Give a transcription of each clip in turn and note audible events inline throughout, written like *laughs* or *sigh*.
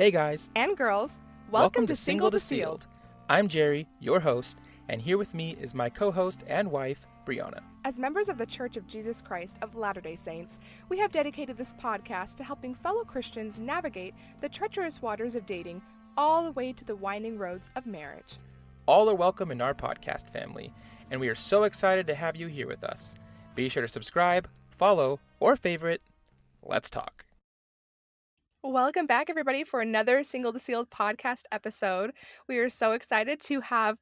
Hey guys, and girls, welcome, to Single to Sealed. I'm Jerry, your host, and here with me is my co host and wife, Brianna. As members of the Church of Jesus Christ of Latter day Saints, we have dedicated this podcast to helping fellow Christians navigate the treacherous waters of dating all the way to the winding roads of marriage. All are welcome in our podcast family, and we are so excited to have you here with us. Be sure to subscribe, follow, or favorite. Let's talk. Welcome back, everybody, for another Single to Sealed podcast episode. We are so excited to have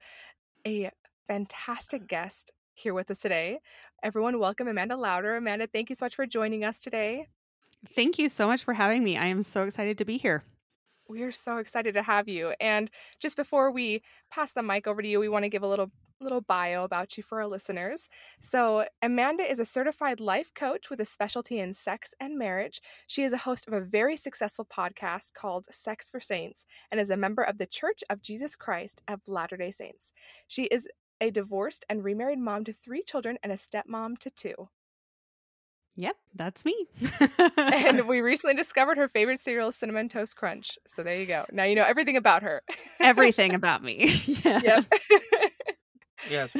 a fantastic guest here with us today. Everyone, welcome Amanda Louder. Amanda, thank you so much for joining us today. Thank you so much for having me. I am so excited to be here. We are so excited to have you. And just before we pass the mic over to you, we want to give a little little bio about you for our listeners. So, Amanda is a certified life coach with a specialty in sex and marriage. She is a host of a very successful podcast called Sex for Saints and is a member of the Church of Jesus Christ of Latter day Saints. She is a divorced and remarried mom to three children and a stepmom to two. Yep, that's me. and *laughs* we recently discovered her favorite cereal, Cinnamon Toast Crunch. So there you go. Now you know everything about her. everything *laughs* about me. *laughs* yeah. Yep yes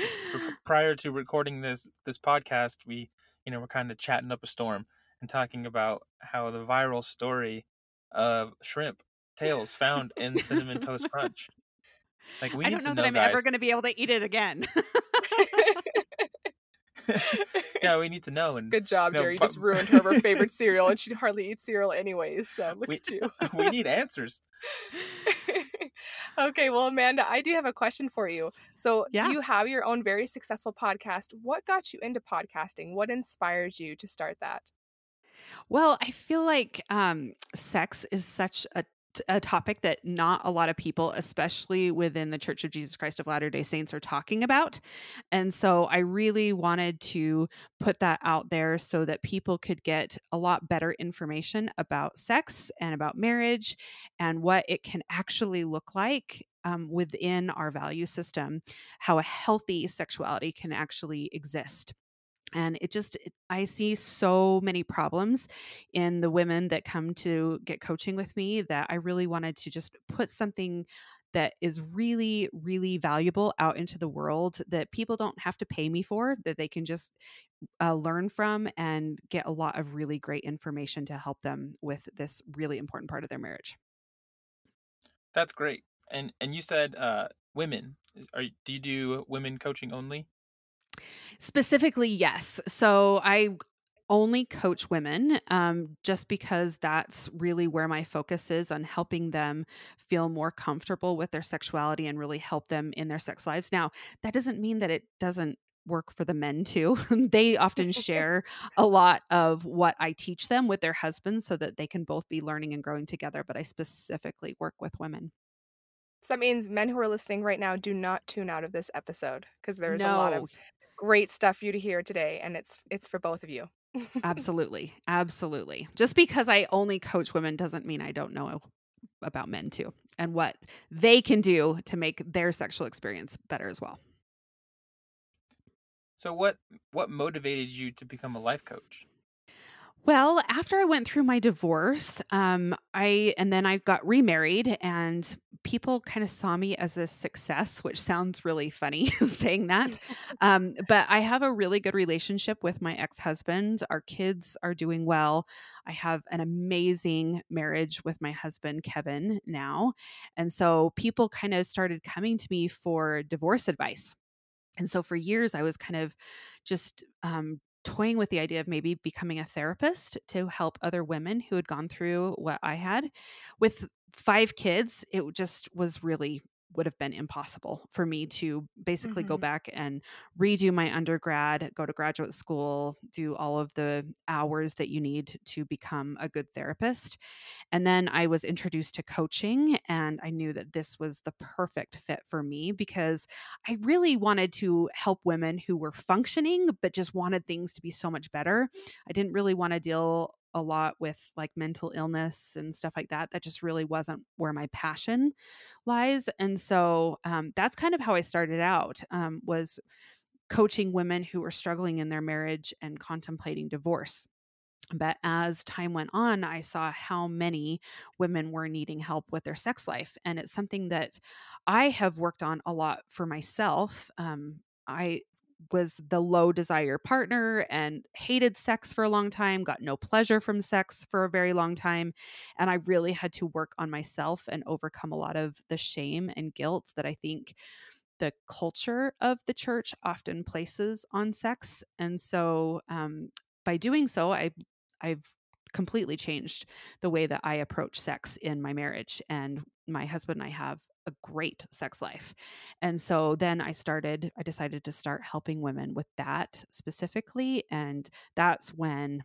prior to recording this this podcast we you know we're kind of chatting up a storm and talking about how the viral story of shrimp tails found in cinnamon toast crunch like we I don't know, know that I'm guys. ever going to be able to eat it again. *laughs* yeah, we need to know. And good job, you know, Jerry. You just ruined her, her favorite cereal, and she hardly eats cereal anyways. So look we, at you. *laughs* we need answers *laughs* okay, well, Amanda, I do have a question for you. So, yeah. you have your own very successful podcast. What got you into podcasting? What inspired you to start that? Well, I feel like um, sex is such a a topic that not a lot of people, especially within the Church of Jesus Christ of Latter day Saints, are talking about. And so I really wanted to put that out there so that people could get a lot better information about sex and about marriage and what it can actually look like um, within our value system, how a healthy sexuality can actually exist and it just it, i see so many problems in the women that come to get coaching with me that i really wanted to just put something that is really really valuable out into the world that people don't have to pay me for that they can just uh, learn from and get a lot of really great information to help them with this really important part of their marriage. That's great and and you said uh women are do you do women coaching only Specifically, yes. So I only coach women um, just because that's really where my focus is on helping them feel more comfortable with their sexuality and really help them in their sex lives. Now, that doesn't mean that it doesn't work for the men too. *laughs* they often *laughs* share a lot of what I teach them with their husbands so that they can both be learning and growing together, but I specifically work with women. So that means men who are listening right now do not tune out of this episode because there's no. a lot of great stuff for you to hear today and it's it's for both of you. *laughs* Absolutely absolutely. Just because i only coach women doesn't mean i don't know about men too and what they can do to make their sexual experience better as well. So what what motivated you to become a life coach well, after I went through my divorce, um, I and then I got remarried, and people kind of saw me as a success, which sounds really funny *laughs* saying that. Um, but I have a really good relationship with my ex husband. Our kids are doing well. I have an amazing marriage with my husband, Kevin, now. And so people kind of started coming to me for divorce advice. And so for years, I was kind of just um, toying with the idea of maybe becoming a therapist to help other women who had gone through what I had. With five kids, it just was really would have been impossible for me to basically mm-hmm. go back and redo my undergrad, go to graduate school, do all of the hours that you need to become a good therapist. And then I was introduced to coaching, and I knew that this was the perfect fit for me because I really wanted to help women who were functioning, but just wanted things to be so much better. I didn't really want to deal a lot with like mental illness and stuff like that. That just really wasn't where my passion lies. And so um, that's kind of how I started out um, was coaching women who were struggling in their marriage and contemplating divorce. But as time went on, I saw how many women were needing help with their sex life. And it's something that I have worked on a lot for myself. Um, I was the low desire partner and hated sex for a long time, got no pleasure from sex for a very long time. And I really had to work on myself and overcome a lot of the shame and guilt that I think the culture of the church often places on sex. And so um, by doing so, I I've completely changed the way that I approach sex in my marriage. And my husband and I have a great sex life. And so then I started, I decided to start helping women with that specifically. And that's when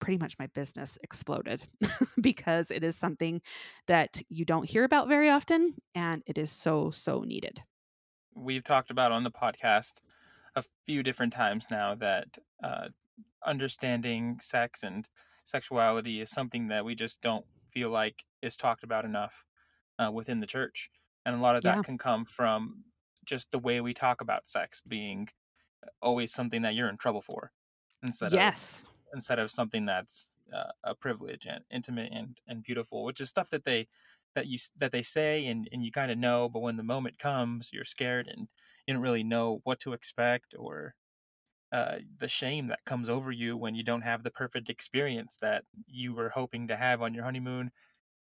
pretty much my business exploded *laughs* because it is something that you don't hear about very often and it is so, so needed. We've talked about on the podcast a few different times now that uh, understanding sex and sexuality is something that we just don't feel like is talked about enough uh, within the church. And a lot of that yeah. can come from just the way we talk about sex being uh, always something that you're in trouble for instead of yes. of instead of something that's uh, a privilege and intimate and, and beautiful, which is stuff that they that you that they say and, and you kind of know, but when the moment comes, you're scared and you don't really know what to expect or uh, the shame that comes over you when you don't have the perfect experience that you were hoping to have on your honeymoon.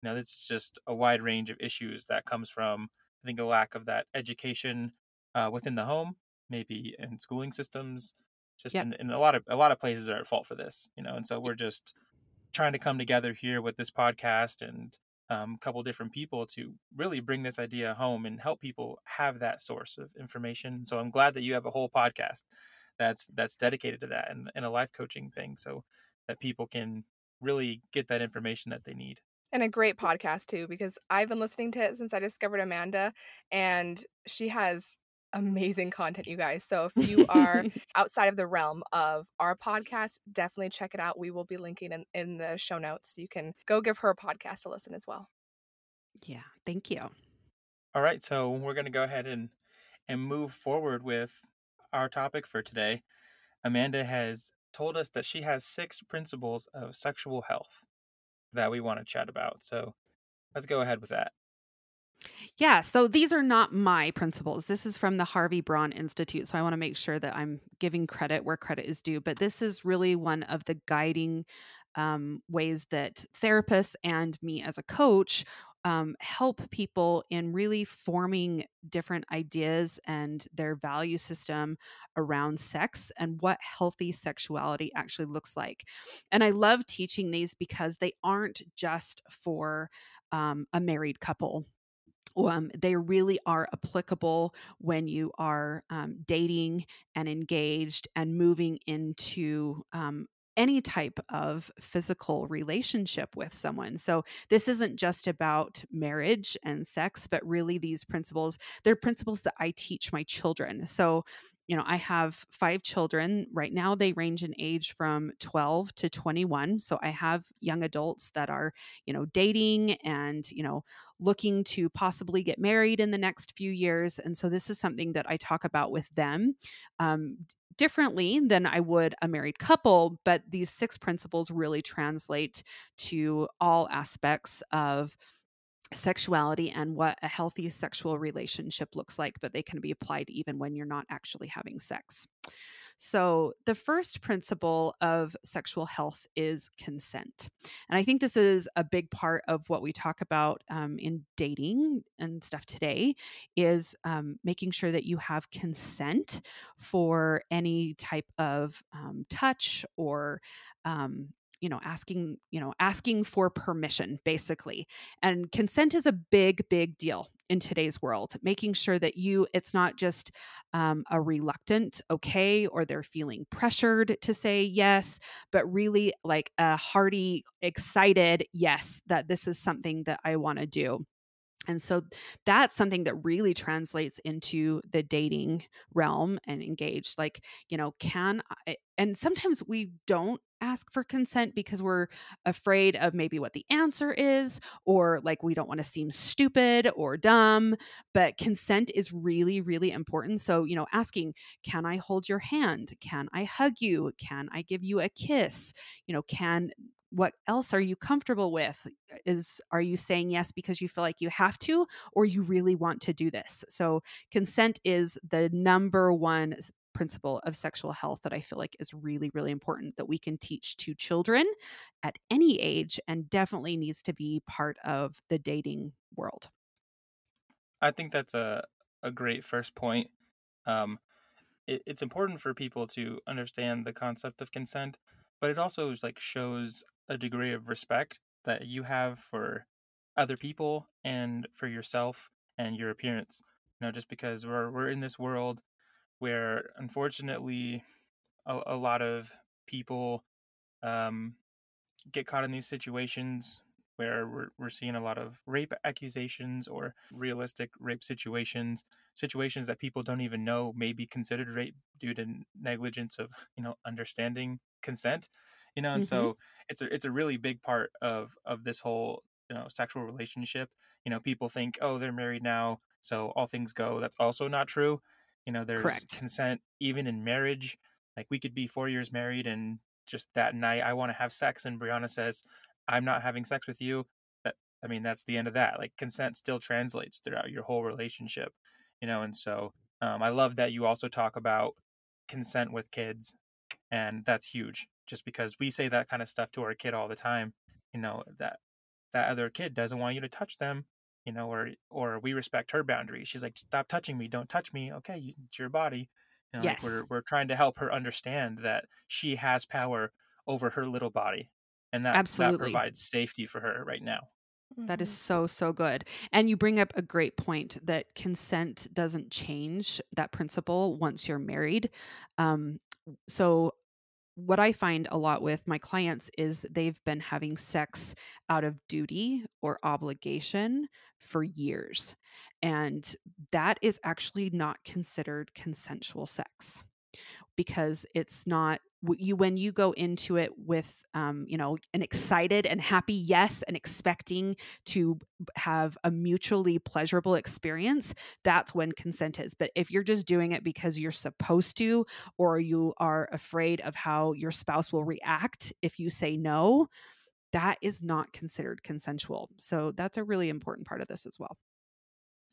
You know, it's just a wide range of issues that comes from, I think, a lack of that education uh, within the home, maybe in schooling systems. Just yep. in, in a lot of a lot of places are at fault for this, you know, and so we're just trying to come together here with this podcast and um, a couple different people to really bring this idea home and help people have that source of information. So I'm glad that you have a whole podcast that's that's dedicated to that and, and a life coaching thing so that people can really get that information that they need. And a great podcast too because i've been listening to it since i discovered amanda and she has amazing content you guys so if you are *laughs* outside of the realm of our podcast definitely check it out we will be linking in, in the show notes you can go give her a podcast to listen as well. Yeah thank you. All right so we're going to go ahead and and move forward with our topic for today, Amanda has told us that she has six principles of sexual health that we want to chat about. So let's go ahead with that. Yeah, so these are not my principles. This is from the Harvey Braun Institute. So I want to make sure that I'm giving credit where credit is due. But this is really one of the guiding um, ways that therapists and me as a coach um, help people in really forming different ideas and their value system around sex and what healthy sexuality actually looks like. And I love teaching these because they aren't just for um, a married couple um, they really are applicable when you are um, dating and engaged and moving into um, any type of physical relationship with someone. So this isn't just about marriage and sex, but really these principles, they're principles that I teach my children. So, you know, I have five children. Right now they range in age from 12 to 21. So I have young adults that are, you know, dating and, you know, looking to possibly get married in the next few years. And so this is something that I talk about with them. Um, differently than I would a married couple, but these six principles really translate to all aspects of sexuality and what a healthy sexual relationship looks like, but they can be applied even when you're not actually having sex. So, the first principle of sexual health is consent. And I think this is a big part of what we talk about um, in dating and stuff today is um, making sure that you have consent for any type of um, touch or um, you know asking you know asking for permission basically. And consent is a big big deal in today's world making sure that you it's not just um, a reluctant okay or they're feeling pressured to say yes but really like a hearty excited yes that this is something that i want to do And so that's something that really translates into the dating realm and engaged. Like, you know, can I, and sometimes we don't ask for consent because we're afraid of maybe what the answer is, or like we don't want to seem stupid or dumb. But consent is really, really important. So, you know, asking, can I hold your hand? Can I hug you? Can I give you a kiss? You know, can what else are you comfortable with is are you saying yes because you feel like you have to or you really want to do this so consent is the number one principle of sexual health that I feel like is really, really important that we can teach to children at any age and definitely needs to be part of the dating world. I think that's a, a great first point. Um, it, it's important for people to understand the concept of consent, but it also like shows a degree of respect that you have for other people and for yourself and your appearance. You know, just because we're we're in this world where unfortunately a, a lot of people um, get caught in these situations where we're, we're seeing a lot of rape accusations or realistic rape situations situations that people don't even know may be considered rape due to negligence of you know understanding consent you know and mm-hmm. so it's a it's a really big part of of this whole you know sexual relationship you know people think oh they're married now so all things go that's also not true you know, there's Correct. consent even in marriage. Like we could be four years married and just that night I want to have sex and Brianna says, I'm not having sex with you. That I mean, that's the end of that. Like consent still translates throughout your whole relationship. You know, and so um, I love that you also talk about consent with kids. And that's huge. Just because we say that kind of stuff to our kid all the time, you know, that that other kid doesn't want you to touch them you know, or or we respect her boundaries. She's like, stop touching me, don't touch me. Okay, it's your body. You know, yes. Like we're we're trying to help her understand that she has power over her little body, and that Absolutely. that provides safety for her right now. That is mm-hmm. so, so good. And you bring up a great point that consent doesn't change that principle once you're married. Um, so what I find a lot with my clients is they've been having sex out of duty or obligation for years. And that is actually not considered consensual sex because it's not you when you go into it with um, you know an excited and happy yes and expecting to have a mutually pleasurable experience that's when consent is. But if you're just doing it because you're supposed to or you are afraid of how your spouse will react if you say no that is not considered consensual. So that's a really important part of this as well.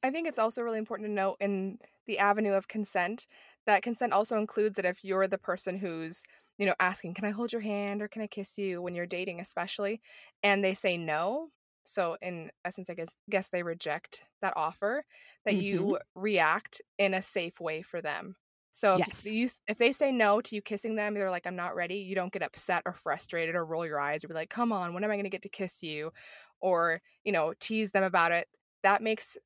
I think it's also really important to note in the avenue of consent that consent also includes that if you're the person who's, you know, asking, "Can I hold your hand or can I kiss you?" when you're dating especially, and they say no, so in essence I guess guess they reject that offer, that mm-hmm. you react in a safe way for them. So if yes. you if they say no to you kissing them, they're like, "I'm not ready." You don't get upset or frustrated or roll your eyes or be like, "Come on, when am I going to get to kiss you?" or, you know, tease them about it. That makes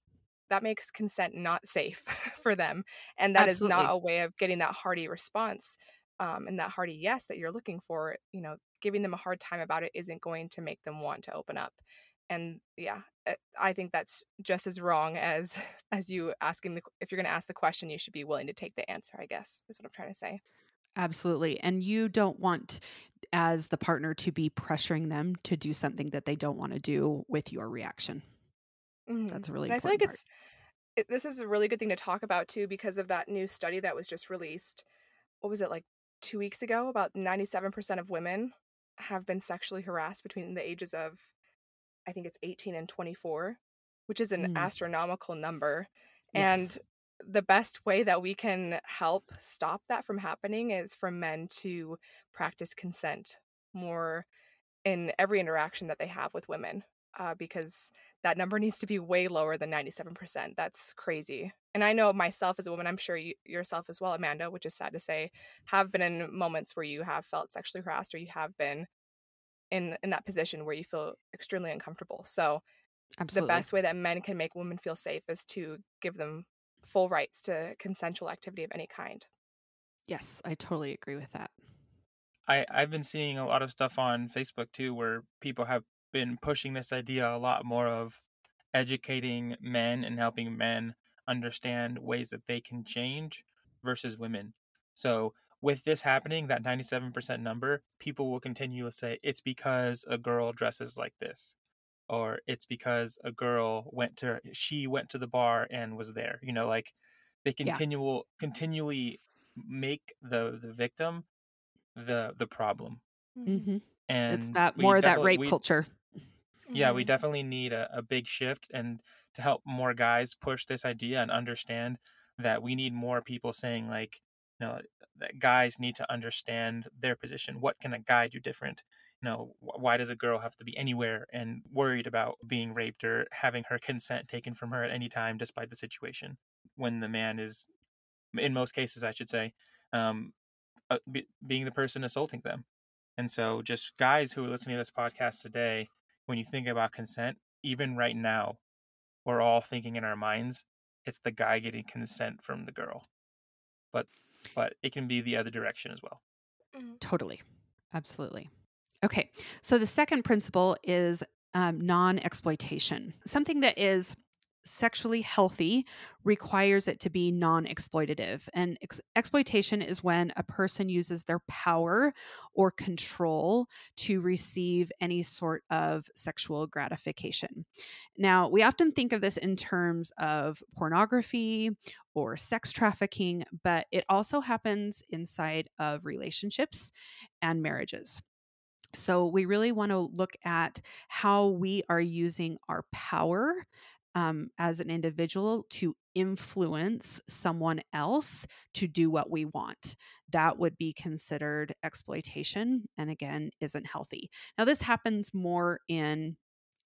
that makes consent not safe *laughs* for them and that Absolutely. is not a way of getting that hearty response um, and that hearty yes that you're looking for you know giving them a hard time about it isn't going to make them want to open up and yeah eh, i think that's just as wrong as *laughs* as you asking the if you're going to ask the question you should be willing to take the answer i guess is what i'm trying to say absolutely and you don't want as the partner to be pressuring them to do something that they don't want to do with your reaction Mm-hmm. That's a really. And I feel like part. it's it, this is a really good thing to talk about too because of that new study that was just released. What was it like two weeks ago? About ninety-seven percent of women have been sexually harassed between the ages of, I think it's eighteen and twenty-four, which is an mm. astronomical number. Yes. And the best way that we can help stop that from happening is for men to practice consent more in every interaction that they have with women uh, because that number needs to be way lower than 97%. That's crazy. And I know myself as a woman, I'm sure you, yourself as well, Amanda, which is sad to say, have been in moments where you have felt sexually harassed or you have been in in that position where you feel extremely uncomfortable. So Absolutely. the best way that men can make women feel safe is to give them full rights to consensual activity of any kind. Yes, I totally agree with that. I, I've been seeing a lot of stuff on Facebook too where people have been pushing this idea a lot more of educating men and helping men understand ways that they can change versus women. So with this happening, that 97% number, people will continue to say it's because a girl dresses like this or it's because a girl went to she went to the bar and was there. You know, like they continual yeah. continually make the the victim the the problem. Mm-hmm. And it's that more of that rape we, culture. Yeah, we definitely need a, a big shift and to help more guys push this idea and understand that we need more people saying like, you know, that guys need to understand their position. What can a guy do different? You know, why does a girl have to be anywhere and worried about being raped or having her consent taken from her at any time, despite the situation? When the man is, in most cases, I should say, um, uh, be, being the person assaulting them. And so, just guys who are listening to this podcast today, when you think about consent, even right now, we're all thinking in our minds, it's the guy getting consent from the girl. But but it can be the other direction as well. Mm-hmm. Totally. Absolutely. Okay. So the second principle is um, non exploitation, something that is sexually healthy requires it to be non exploitative. And ex- exploitation is when a person uses their power or control to receive any sort of sexual gratification. Now, we often think of this in terms of pornography or sex trafficking, but it also happens inside of relationships and marriages. So, we really want to look at how we are using our power um, as an individual to influence someone else to do what we want. That would be considered exploitation and again isn't healthy. Now this happens more in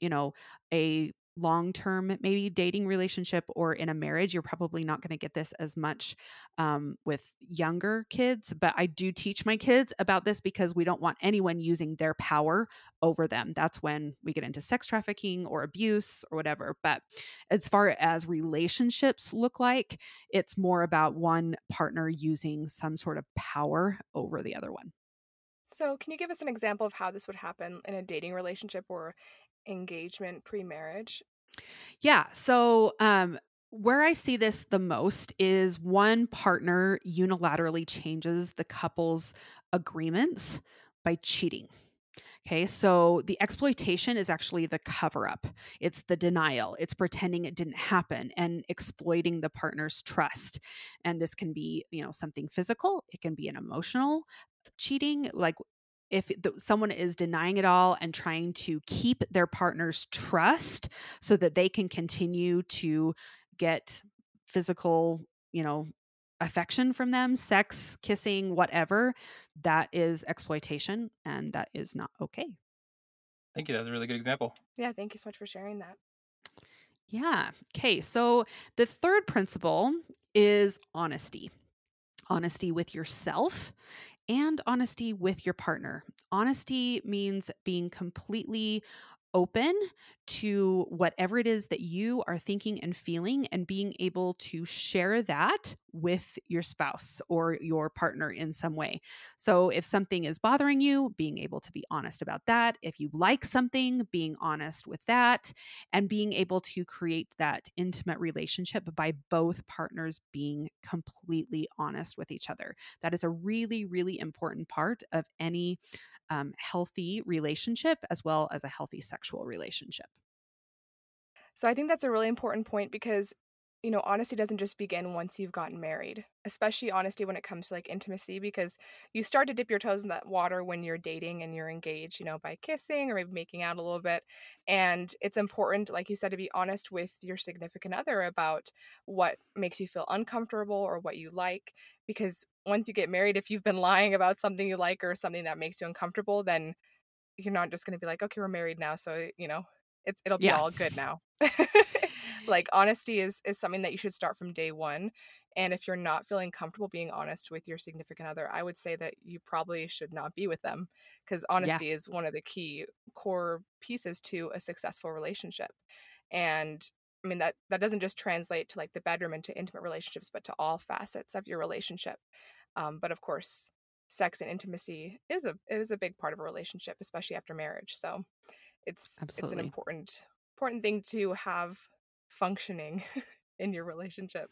you know a long term, maybe dating relationship or in a marriage, you're probably not going to get this as much um, with younger kids. But I do teach my kids about this because we don't want anyone using their power over them. That's when we get into sex trafficking or abuse or whatever. But as far as relationships look like, it's more about one partner using some sort of power over the other one. So, can you give us an example of how this would happen in a dating relationship or engagement pre-marriage? Yeah. So, um, where I see this the most is one partner unilaterally changes the couple's agreements by cheating. Okay, so the exploitation is actually the cover up. It's the denial. It's pretending it didn't happen and exploiting the partner's trust. And this can be, you know, something physical, it can be an emotional cheating, like if the, someone is denying it all and trying to keep their partner's trust so that they can continue to get physical, you know, affection from them, sex, kissing, whatever, that is exploitation and that is not okay. Thank you. That's a really good example. Yeah, thank you so much for sharing that. Yeah. Okay. So the third principle is honesty honesty with yourself and honesty with your partner. Honesty means being completely open to whatever it is that you are thinking and feeling and being able to share that with your spouse or your partner in some way. So, if something is bothering you, being able to be honest about that. If you like something, being honest with that and being able to create that intimate relationship by both partners being completely honest with each other. That is a really, really important part of any um, healthy relationship as well as a healthy sexual relationship. So I think that's a really important point because you know, honesty doesn't just begin once you've gotten married, especially honesty when it comes to like intimacy, because you start to dip your toes in that water when you're dating and you're engaged, you know, by kissing or maybe making out a little bit. And it's important, like you said, to be honest with your significant other about what makes you feel uncomfortable or what you like. Because once you get married, if you've been lying about something you like or something that makes you uncomfortable, then you're not just going to be like, okay, we're married now. So, you know, it, it'll be yeah. all good now. *laughs* *laughs* like honesty is is something that you should start from day one and if you're not feeling comfortable being honest with your significant other i would say that you probably should not be with them because honesty yeah. is one of the key core pieces to a successful relationship and i mean that that doesn't just translate to like the bedroom and to intimate relationships but to all facets of your relationship um, but of course sex and intimacy is a is a big part of a relationship especially after marriage so it's Absolutely. it's an important important thing to have functioning *laughs* in your relationship.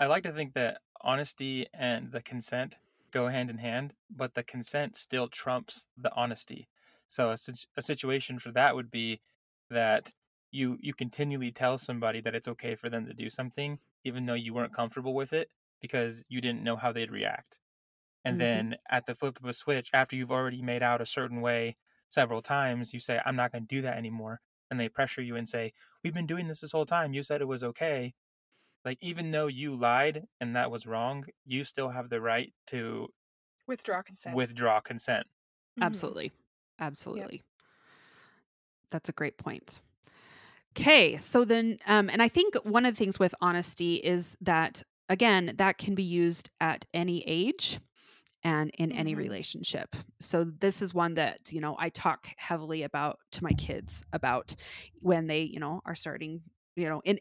I like to think that honesty and the consent go hand in hand, but the consent still trumps the honesty. So a, a situation for that would be that you you continually tell somebody that it's okay for them to do something even though you weren't comfortable with it because you didn't know how they'd react. And mm-hmm. then at the flip of a switch after you've already made out a certain way several times, you say I'm not going to do that anymore and they pressure you and say, "We've been doing this this whole time. You said it was okay." Like even though you lied and that was wrong, you still have the right to withdraw consent. Withdraw consent. Mm-hmm. Absolutely. Absolutely. Yep. That's a great point. Okay, so then, um, and I think one of the things with honesty is that, again, that can be used at any age and in mm-hmm. any relationship. So this is one that, you know, I talk heavily about to my kids about when they, you know, are starting, you know, in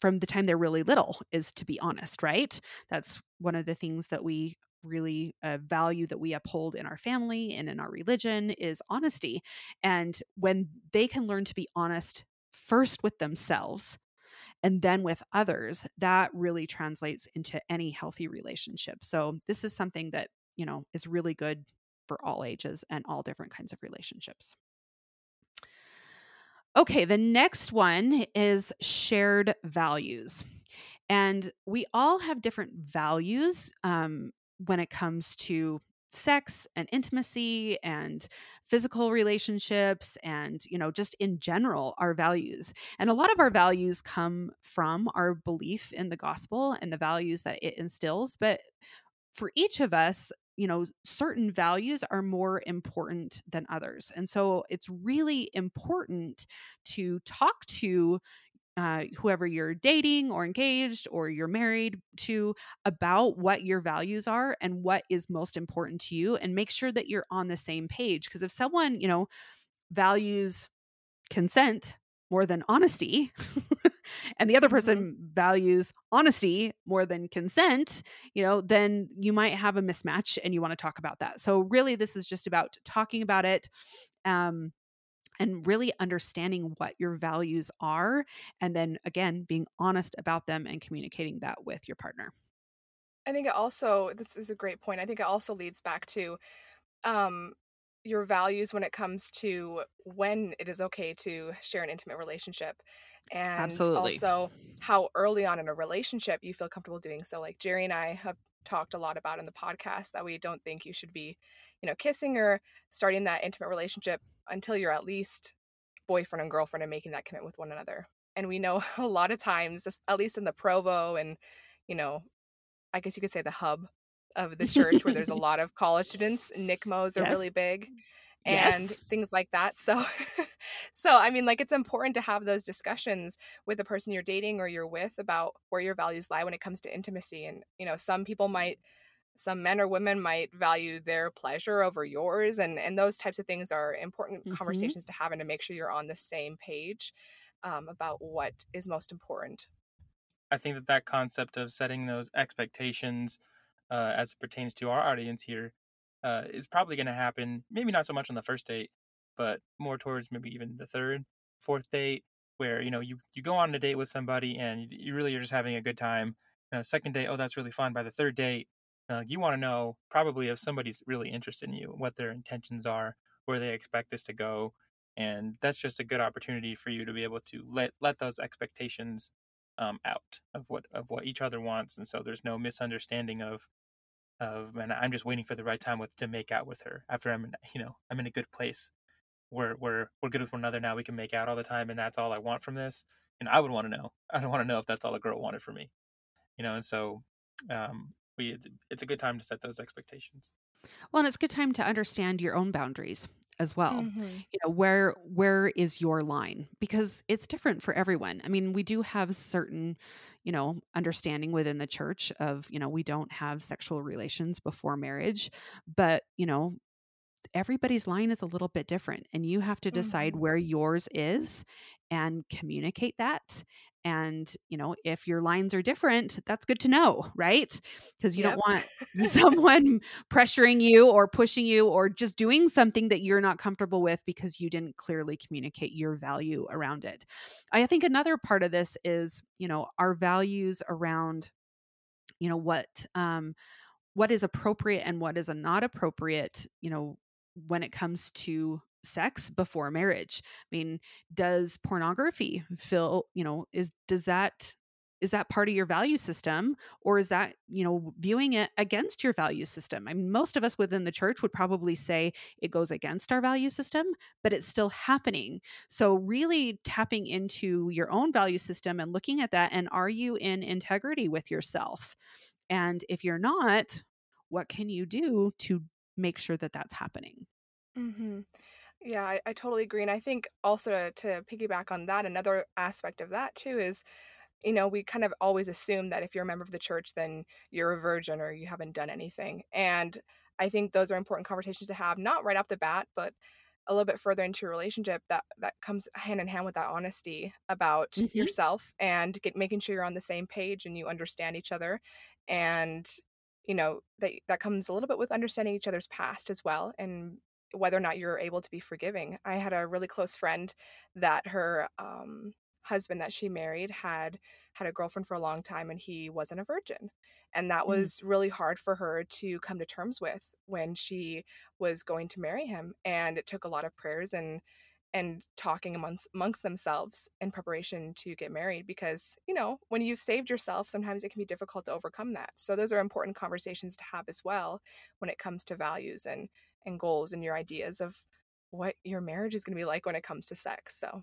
from the time they're really little is to be honest, right? That's one of the things that we really a value that we uphold in our family and in our religion is honesty. And when they can learn to be honest first with themselves and then with others, that really translates into any healthy relationship. So, this is something that, you know, is really good for all ages and all different kinds of relationships. Okay, the next one is shared values. And we all have different values um, when it comes to sex and intimacy and physical relationships and you know just in general our values. And a lot of our values come from our belief in the gospel and the values that it instills but for each of us you know certain values are more important than others. And so it's really important to talk to uh, whoever you're dating or engaged or you're married to about what your values are and what is most important to you and make sure that you're on the same page because if someone you know values consent more than honesty *laughs* and the other mm-hmm. person mm-hmm. values honesty more than consent you know then you might have a mismatch and you want to talk about that so really this is just about talking about it um and really understanding what your values are and then again being honest about them and communicating that with your partner i think it also this is a great point i think it also leads back to um your values when it comes to when it is okay to share an intimate relationship and Absolutely. also how early on in a relationship you feel comfortable doing so like jerry and i have talked a lot about in the podcast that we don't think you should be you know kissing or starting that intimate relationship until you're at least boyfriend and girlfriend and making that commitment with one another. And we know *laughs* a lot of times, at least in the Provo and, you know, I guess you could say the hub of the church where there's a *laughs* lot of college students, NCMOs are yes. really big and yes. things like that. *laughs* So so I mean like it's important to have those discussions with the person you're dating or you're with about where your values lie when it comes to intimacy and you know some people might some men or women might value their pleasure over yours and and those types of things are important mm-hmm. conversations to have and to make sure you're on the same page um, about what is most important. I think that that concept of setting those expectations uh, as it pertains to our audience here uh, is probably going to happen maybe not so much on the first date but more towards maybe even the third fourth date where you know you, you go on a date with somebody and you, really are just having a good time. You know, second date oh that's really fun. By the third date uh, you want to know probably if somebody's really interested in you, what their intentions are, where they expect this to go, and that's just a good opportunity for you to be able to let let those expectations um, out of what of what each other wants, and so there's no misunderstanding of of man, I'm just waiting for the right time with to make out with her after I'm in, you know I'm in a good place. We're we're we're good with one another now. We can make out all the time, and that's all I want from this. And I would want to know. I don't want to know if that's all a girl wanted from me, you know. And so um, we it's a good time to set those expectations well and it's a good time to understand your own boundaries as well mm-hmm. you know where where is your line because it's different for everyone i mean we do have certain you know understanding within the church of you know we don't have sexual relations before marriage but you know everybody's line is a little bit different and you have to decide Mhm. where yours is and communicate that and you know if your lines are different that's good to know right because you Yep. don't want *laughs* *laughs* someone pressuring you or pushing you or just doing something that you're not comfortable with because you didn't clearly communicate your value around it i think another part of this is you know our values around you know what um what is appropriate and what is not appropriate you know when it comes to sex before marriage. I mean does pornography feel you know is does that is that part of your value system or is that you know viewing it against your value system? I mean most of us within the church would probably say it goes against our value system but it's still happening. So really tapping into your own value system and looking at that and are you in integrity with yourself? And if you're not what can you do to make sure that that's happening? Hmm Yeah, I, I totally agree. And I think also to, to piggyback on that, another aspect of that too is, you know, we kind of always assume that if you're a member of the church, then you're a virgin or you haven't done anything. And I think those are important conversations to have, not right off the bat, but a little bit further into a relationship that that comes hand in hand with that honesty about Mhm. yourself and get making sure you're on the same page and you understand each other and you know that that comes a little bit with understanding each other's past as well and whether or not you're able to be forgiving. I had a really close friend that her um, husband that she married had had a girlfriend for a long time and he wasn't a virgin. And that Mm. was really hard for her to come to terms with when she was going to marry him. And it took a lot of prayers and and talking amongst amongst themselves in preparation to get married because you know when you've saved yourself sometimes it can be difficult to overcome that so those are important conversations to have as well when it comes to values and and goals and your ideas of what your marriage is going to be like when it comes to sex so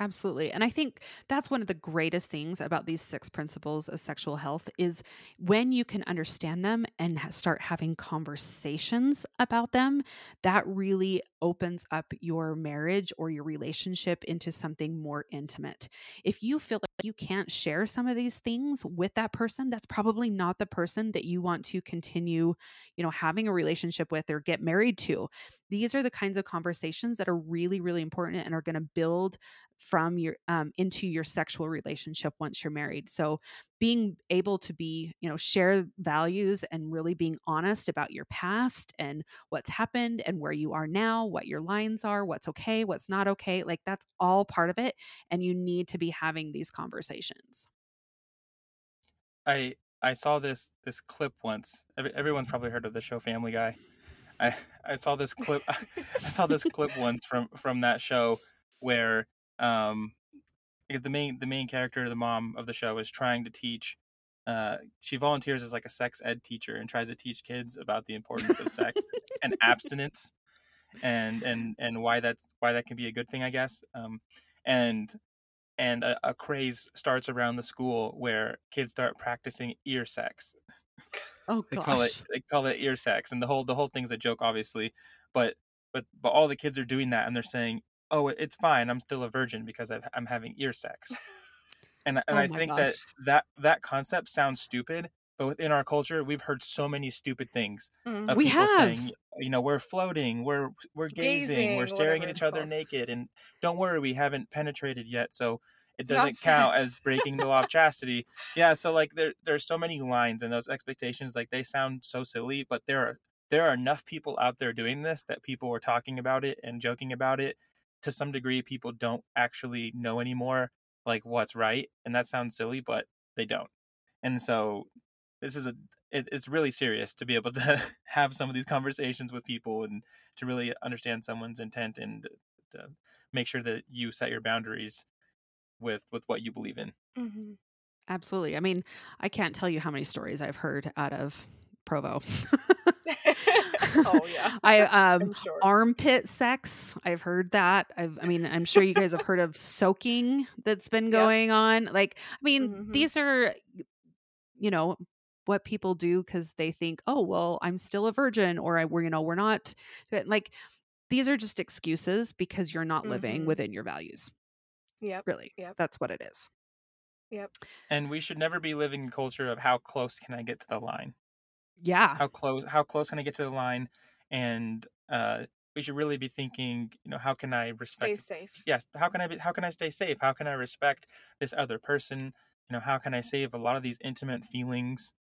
Absolutely. And I think that's one of the greatest things about these six principles of sexual health is when you can understand them and start having conversations about them, that really opens up your marriage or your relationship into something more intimate. If you feel like you can't share some of these things with that person, that's probably not the person that you want to continue, you know, having a relationship with or get married to. These are the kinds of conversations that are really really important and are going to build from your um, into your sexual relationship once you're married so being able to be you know share values and really being honest about your past and what's happened and where you are now what your lines are what's okay what's not okay like that's all part of it and you need to be having these conversations I I saw this this clip once. Everyone's probably heard of the show Family Guy. I I saw this clip. *laughs* I saw this clip *laughs* once from from that show where um the main the main character, the mom of the show, is trying to teach. Uh, she volunteers as like a sex ed teacher and tries to teach kids about the importance of sex and *laughs* abstinence, and and and why that's why that can be a good thing, I guess. Um, and and a, a craze starts around the school where kids start practicing ear sex. Oh They gosh call it they call it ear sex, and the whole the whole thing's a joke, obviously. But but but all the kids are doing that, and they're saying, "Oh, it's fine. I'm still a virgin because I've, I'm having ear sex." And and Oh I think that gosh. that that concept sounds stupid, but within our culture, we've heard so many stupid things Mhm. of We people have. saying, you know, we're floating, we're we're gazing, Gazing, we're staring at each other called. naked, and don't worry, we haven't penetrated yet, so it doesn't count as breaking the law of chastity. Yeah, so like there there's so many lines and those expectations, like they sound so silly, but there are there are enough people out there doing this that people were talking about it and joking about it. To some degree, people don't actually know anymore like what's right, and that sounds silly, but they don't. And so this is a it, it's really serious to be able to *laughs* have some of these conversations with people and to really understand someone's intent and to make sure that you set your boundaries with with what you believe in. Mhm. absolutely i mean i can't tell you how many stories i've heard out of provo *laughs* oh yeah *laughs* I *laughs* um sure armpit sex. I've heard that. I've, I mean, I'm sure you guys have heard of soaking that's been Yep. going on. Like, I mean, Mhm. these are, you know, what people do because they think, oh, well, I'm still a virgin, or I, we're, you know, we're not. Like, these are just excuses because you're not living Mhm. within your values. Yep Really, Yep. that's what it is. yep And we should never be living in culture of how close can I get to the line? Yeah, How close how close can I get to the line? And uh we should really be thinking, you know, how can I respect Stay safe. yes, how can I be, how can I stay safe? How can I respect this other person? You know, how can I save a lot of these intimate feelings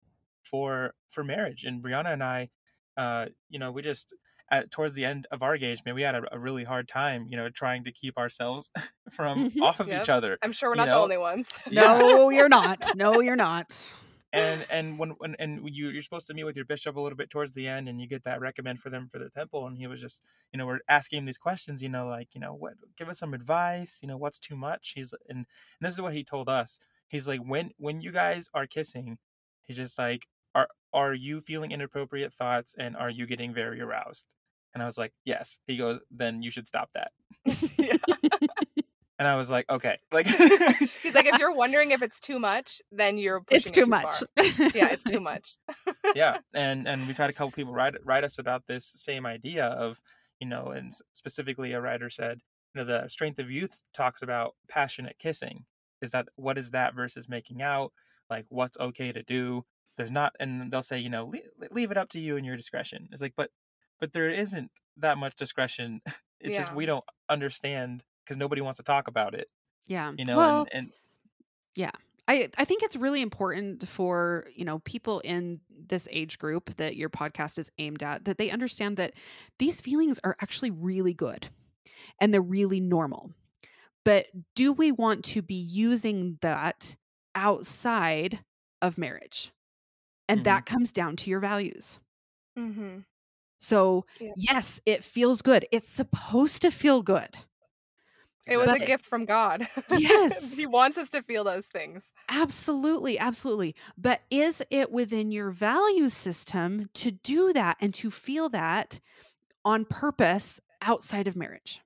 for for marriage? And Brianna and I, uh, you know, we just at towards the end of our engagement, we had a, a really hard time, you know, trying to keep ourselves *laughs* from Mhm. off of Yep. each other. I'm sure we're you not the only ones. *laughs* Yeah. No, you're not. No, you're not. and and when, when and you you're supposed to meet with your bishop a little bit towards the end and you get that recommend for them for the temple and he was just you know we're asking him these questions you know like you know what give us some advice you know what's too much he's and, and this is what he told us he's like when when you guys are kissing he's just like are are you feeling inappropriate thoughts and are you getting very aroused? And i was like yes. He goes then you should stop that. *laughs* *laughs* And i was like okay. *laughs* Like He's like, if you're wondering if it's too much, then you're pushing It's it too far." much. Yeah, it's too much. yeah and and we've had a couple people write write us about this same idea of you know and specifically a writer said you know the strength of youth talks about passionate kissing. Is that what is that versus making out? Like what's okay to do there's not and they'll say you know leave, leave it up to you and your discretion. It's like but but there isn't that much discretion. *laughs* It's just we don't understand because nobody wants to talk about it yeah. you know well, and, and I, I think it's really important for you know people in this age group that your podcast is aimed at that they understand that these feelings are actually really good and they're really normal. But do we want to be using that outside of marriage and Mhm. that comes down to your values Mm-hmm. so Yeah. yes it feels good it's supposed to feel good It was But- a gift from God. *laughs* Yes. he wants us to feel those things. Absolutely, absolutely. But is it within your value system to do that and to feel that on purpose outside of marriage?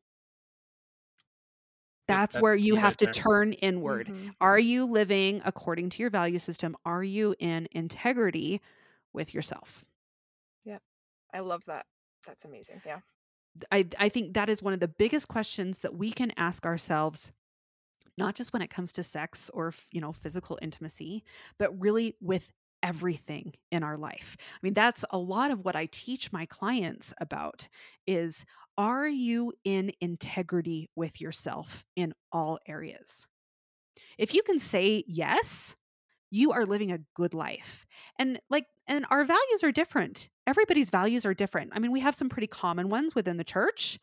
That's, that's where you have to turn inward. Mhm. Are you living according to your value system? Are you in integrity with yourself? Yeah. I love that. That's amazing. Yeah. I, I think that is one of the biggest questions that we can ask ourselves not just when it comes to sex or you know physical intimacy but really with everything in our life i mean that's a lot of what i teach my clients about is are you in integrity with yourself in all areas? If you can say yes you are living a good life. And like and our values are different. Everybody's values are different. I mean we have some pretty common ones within the church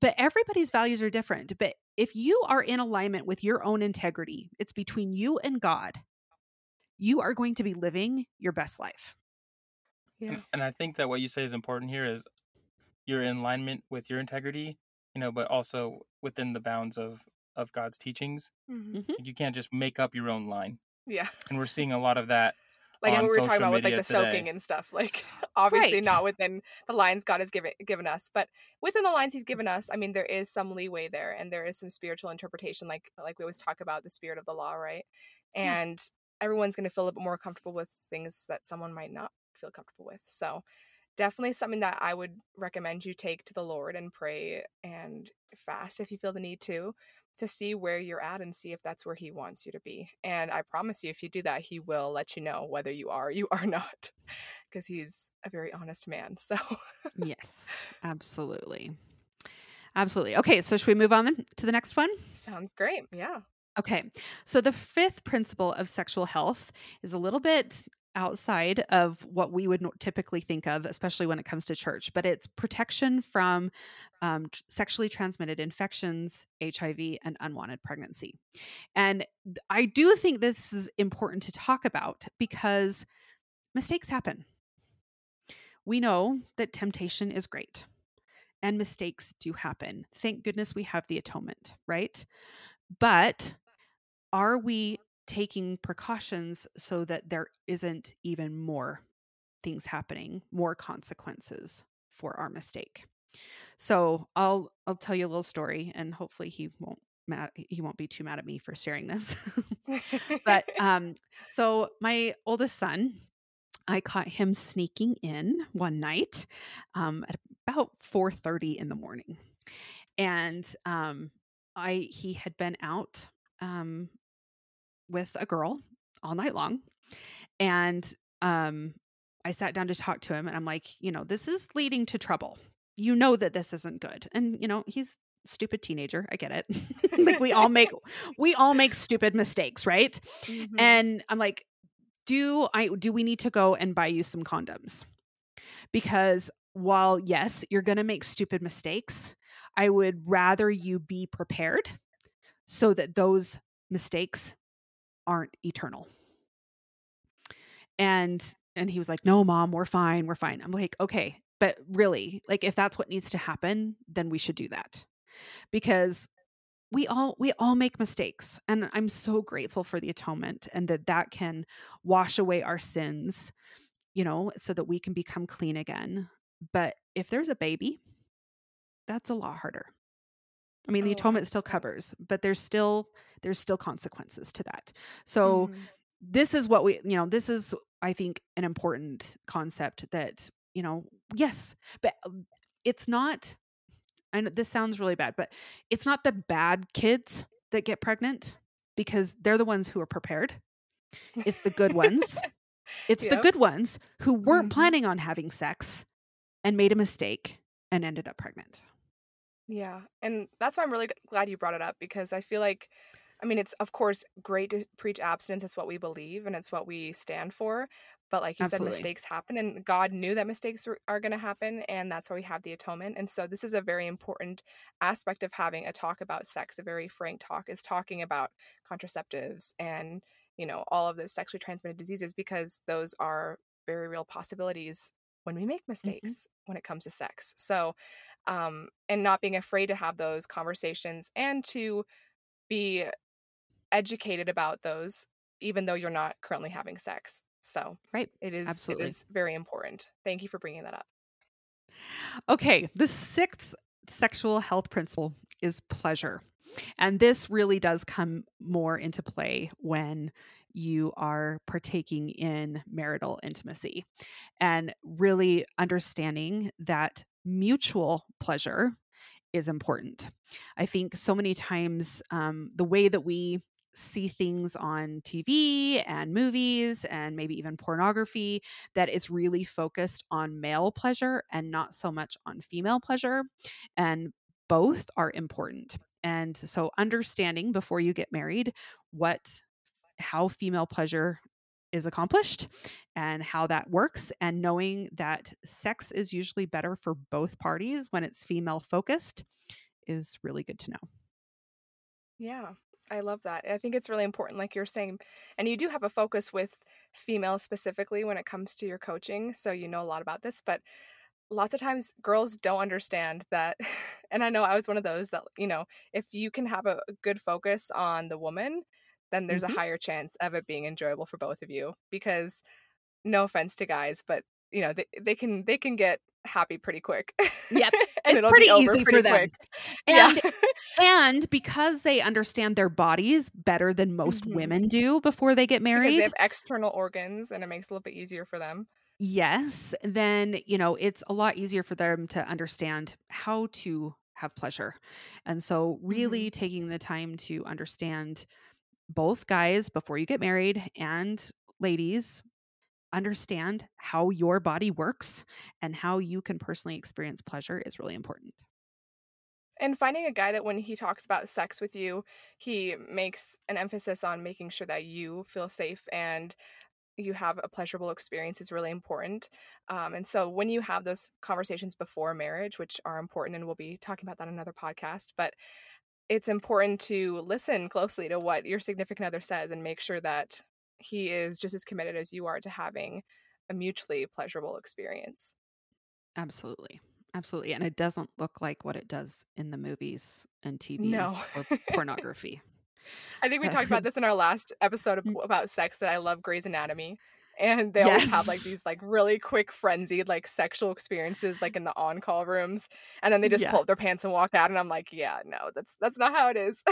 but everybody's values are different. But if you are in alignment with your own integrity it's between you and god you are going to be living your best life. Yeah. And, and I think that what you say is important here is you're in alignment with your integrity, you know, but also within the bounds of of God's teachings. Mhm. Mhm. You can't just make up your own line. Yeah. And we're seeing a lot of that. *laughs* Like on what we were talking about with like media the soaking and stuff. Like *laughs* obviously Right. not within the lines God has given given us, but within the lines He's given us, I mean, there is some leeway there, and there is some spiritual interpretation, like like we always talk about the spirit of the law, right? Yeah. And everyone's going to feel a bit more comfortable with things that someone might not feel comfortable with. So definitely something that I would recommend you take to the Lord and pray and fast if you feel the need to to see where you're at and see if that's where he wants you to be. And I promise you if you do that he will let you know whether you are or you are *laughs* not because he's a very honest man. So yes absolutely absolutely okay so should we move on to the next one sounds great. Yeah. Okay. So the fifth principle of sexual health is a little bit outside of what we would typically think of, especially when it comes to church, but it's protection from um, sexually transmitted infections, HIV, and unwanted pregnancy. And I do think this is important to talk about because mistakes happen. We know that temptation is great and mistakes do happen. Thank goodness we have the atonement, right? But are we taking precautions so that there isn't even more things happening, more consequences for our mistake? So I'll I'll tell you a little story, and hopefully he won't mad, he won't be too mad at me for sharing this. *laughs* but *laughs* um, so my oldest son, I caught him sneaking in one night um, at about four thirty in the morning, and um, I he had been out um, with a girl all night long, and um, I sat down to talk to him, and I'm like, you know, this is leading to trouble. you know that this isn't good. And you know, he's stupid teenager. I get it. *laughs* like we all make *laughs* we all make stupid mistakes, right? Mm-hmm. And I'm like, do I do we need to go and buy you some condoms? Because while yes, you're going to make stupid mistakes, I would rather you be prepared so that those mistakes aren't eternal. And and he was like, "No, mom, we're fine. We're fine." I'm like, "Okay, but really, like if that's what needs to happen, then we should do that." Because we all we all make mistakes and i'm so grateful for the atonement and that that can wash away our sins you know so that we can become clean again but if there's a baby that's a lot harder i mean the oh, atonement still covers but there's still there's still consequences to that so mm. this is what we you know this is i think an important concept that you know yes but um, it's not know this sounds really bad, but it's not the bad kids that get pregnant because they're the ones who are prepared. It's the good ones. *laughs* it's yep. the good ones who weren't mm-hmm. planning on having sex and made a mistake and ended up pregnant. Yeah. And that's why I'm really glad you brought it up because I feel like I mean, it's of course great to preach abstinence. It's what we believe and it's what we stand for. But like you Absolutely. said, mistakes happen, and God knew that mistakes are going to happen, and that's why we have the atonement. And so, this is a very important aspect of having a talk about sex. A very frank talk is talking about contraceptives and you know all of the sexually transmitted diseases because those are very real possibilities when we make mm-hmm. mistakes mm-hmm. when it comes to sex. So, um, and not being afraid to have those conversations and to be educated about those, even though you're not currently having sex. So right, it is Absolutely. it is very important. Thank you for bringing that up. Okay, the sixth sexual health principle is pleasure. And this really does come more into play when you are partaking in marital intimacy and really understanding that mutual pleasure is important. I think so many times um, the way that we see things on TV and movies and maybe even pornography that it's really focused on male pleasure and not so much on female pleasure. And both are important. And so understanding before you get married what how female pleasure is accomplished and how that works and knowing that sex is usually better for both parties when it's female focused is really good to know. Yeah, I love that. I think it's really important, like you're saying. And you do have a focus with females specifically when it comes to your coaching. So you know a lot about this. But lots of times girls don't understand that. *laughs* And I know I was one of those that, you know, if you can have a good focus on the woman, then there's mm-hmm. a higher chance of it being enjoyable for both of you. Because no offense to guys, but you know, they, they can they can get happy pretty quick. Yep. *laughs* it's pretty easy pretty for them. Quick. And yeah. and because they understand their bodies better than most mm-hmm. women do before they get married. Because they have external organs and it makes it a little bit easier for them. Yes, then, you know, it's a lot easier for them to understand how to have pleasure. And so really mm-hmm. taking the time to understand both guys before you get married and ladies understand how your body works and how you can personally experience pleasure is really important. And finding a guy that when he talks about sex with you, he makes an emphasis on making sure that you feel safe and you have a pleasurable experience is really important. Um, and so when you have those conversations before marriage, which are important, and we'll be talking about that in another podcast, but it's important to listen closely to what your significant other says and make sure that he is just as committed as you are to having a mutually pleasurable experience. Absolutely. Absolutely. And it doesn't look like what it does in the movies and TV no. or *laughs* pornography. I think we talked about *laughs* this in our last episode mm. about sex that I love Grey's Anatomy and they yes. always have like these like really quick frenzied like sexual experiences like in the on-call rooms and then they just yeah. pull up their pants and walk out and i'm like yeah no that's that's not how it is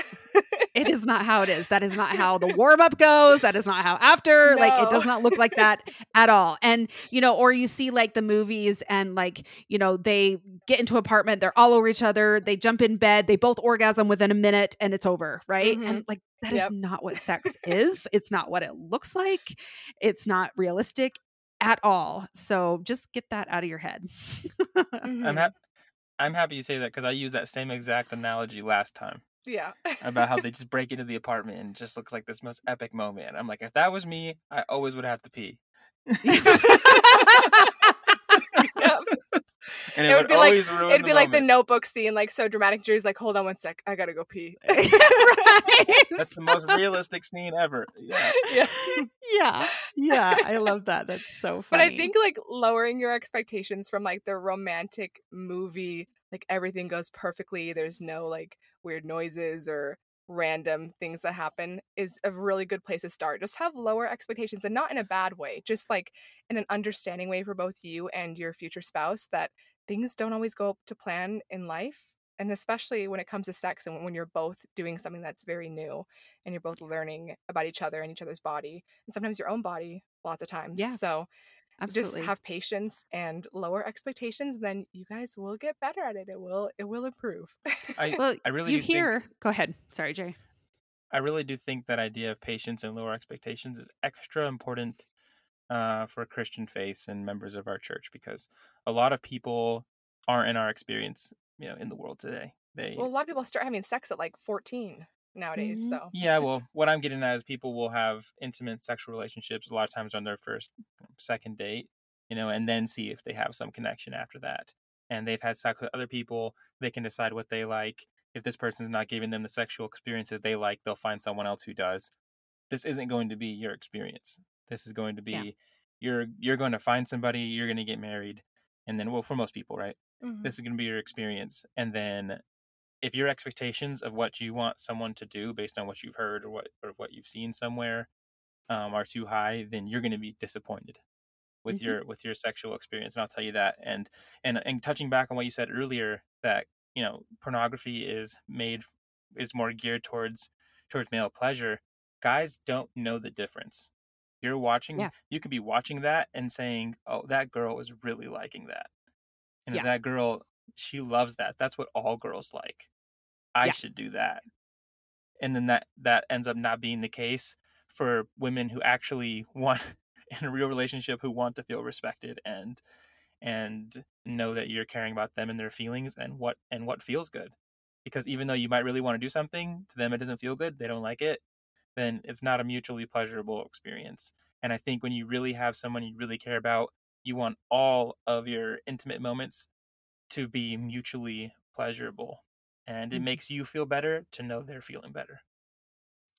it is not how it is that is not how the *laughs* warm-up goes that is not how after no. like it does not look like that at all and you know or you see like the movies and like you know they get into apartment they're all over each other they jump in bed they both orgasm within a minute and it's over right mm-hmm. and like that yep. is not what *laughs* sex is. It's not what it looks like. It's not realistic at all. So just get that out of your head. mm-hmm. I'm ha- I'm happy you say that because I used that same exact analogy last time Yeah. about how they *laughs* just break into the apartment and it just looks like this most epic moment. I'm like, if that was me, I always would have to pee. *laughs* Yep. *laughs* And it, It would would, be like- It'd the be like the notebook scene, like so dramatic. Jerry's like, hold on one sec. I gotta go pee. *laughs* *laughs* right. That's the most realistic scene ever. Yeah. yeah. yeah. Yeah. I love that. That's so funny. But. I think like lowering your expectations from like the romantic movie, like everything goes perfectly. There's no like weird noises or random things that happen is a really good place to start. Just have lower expectations and not in a bad way, just like in an understanding way for both you and your future spouse that things don't always go to plan in life. And especially when it comes to sex and when you're both doing something that's very new and you're both learning about each other and each other's body and sometimes your own body lots of times. Yeah. So Absolutely. just have patience and lower expectations then you guys will get better at it it will it will improve I, *laughs* well, I really you do think- hear. Go ahead. Sorry, Jay. I really do think that idea of patience and lower expectations is extra important uh, for Christian faith and members of our church because a lot of people aren't in our experience, you know, in the world today. They well a lot of people start having sex at like 14 nowadays Mhm. so yeah, well, what I'm getting at is people will have intimate sexual relationships a lot of times on their first, second date, you know, and then see if they have some connection after that. And they've had sex with other people, they can decide what they like. If this person's not giving them the sexual experiences they like, they'll find someone else who does. This isn't going to be your experience. This is going to be Yeah. you're you're going to find somebody, you're going to get married, and then well, for most people, right? mhm. this is going to be your experience and then if your expectations of what you want someone to do based on what you've heard or what or what you've seen somewhere um, are too high then you're going to be disappointed with Mhm. your with your sexual experience and i'll tell you that and and and touching back on what you said earlier that you know pornography is made is more geared towards towards male pleasure guys don't know the difference you're watching Yeah. you could be watching that and saying oh that girl is really liking that and Yeah. that girl she loves that that's what all girls like. I Yeah. should do that. And then that that ends up not being the case for women who actually *laughs* want in a real relationship who want to feel respected and and know that you're caring about them and their feelings and what and what feels good. Because even though you might really want to do something to them it doesn't feel good they don't like it then it's not a mutually pleasurable experience. And i think when you really have someone you really care about you want all of your intimate moments to be mutually pleasurable and it Mhm. makes you feel better to know they're feeling better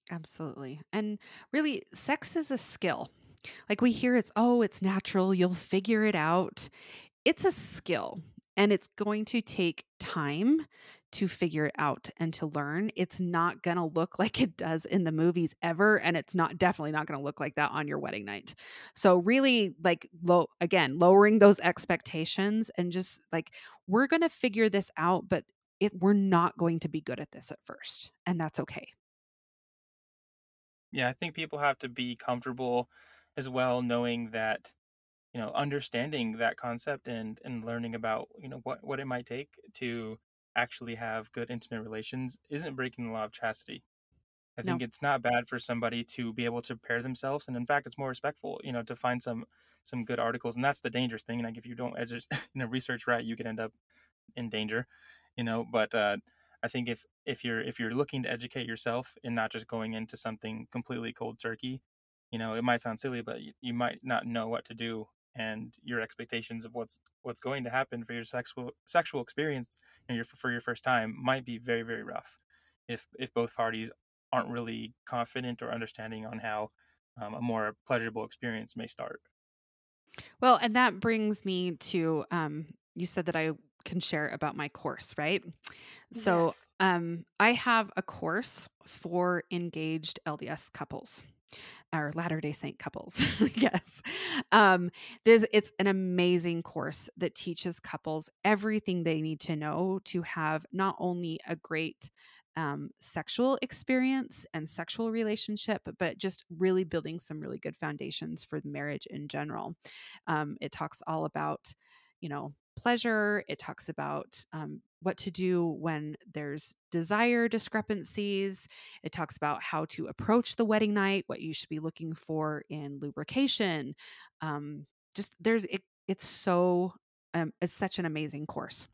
Absolutely. And really, sex is a skill. Like we hear it's, oh, it's natural, you'll figure it out. It's a skill and it's going to take time to figure it out and to learn. It's not going to look *laughs* like it does in the movies ever. And it's not definitely not going to look like that on your wedding night. So, really, like, low again, lowering those expectations and just like, we're going to figure this out, but it, we're not going to be good at this at first. And that's okay. yeah i think people have to be comfortable as well knowing that you know understanding that concept and and learning about you know what what it might take to actually have good intimate relations isn't breaking the law of chastity i No. think it's not bad for somebody to be able to prepare themselves and in fact it's more respectful you know to find some some good articles and that's the dangerous thing And like if you don't edu- *laughs* you know research right you could end up in danger you know but uh i think if if you're if you're looking to educate yourself and not just going into something completely cold turkey you know it might sound silly but you, you might not know what to do and your expectations of what's what's going to happen for your sexual sexual experience you know, your, for your first time might be very very rough if if both parties aren't really confident or understanding on how um, a more pleasurable experience may start Well, and that brings me to um you said that I can share about my course, right? So, Yes. um I have a course for engaged LDS couples or Latter-day Saint couples. *laughs* yes. Um this it's an amazing course that teaches couples everything they need to know to have not only a great um, sexual experience and sexual relationship, but just really building some really good foundations for marriage in general. Um, it talks all about, you know, pleasure. It talks about um, what to do when there's desire discrepancies. It talks about how to approach the wedding night, what you should be looking for in lubrication. Um, just there's it, it's so um, it's such an amazing course.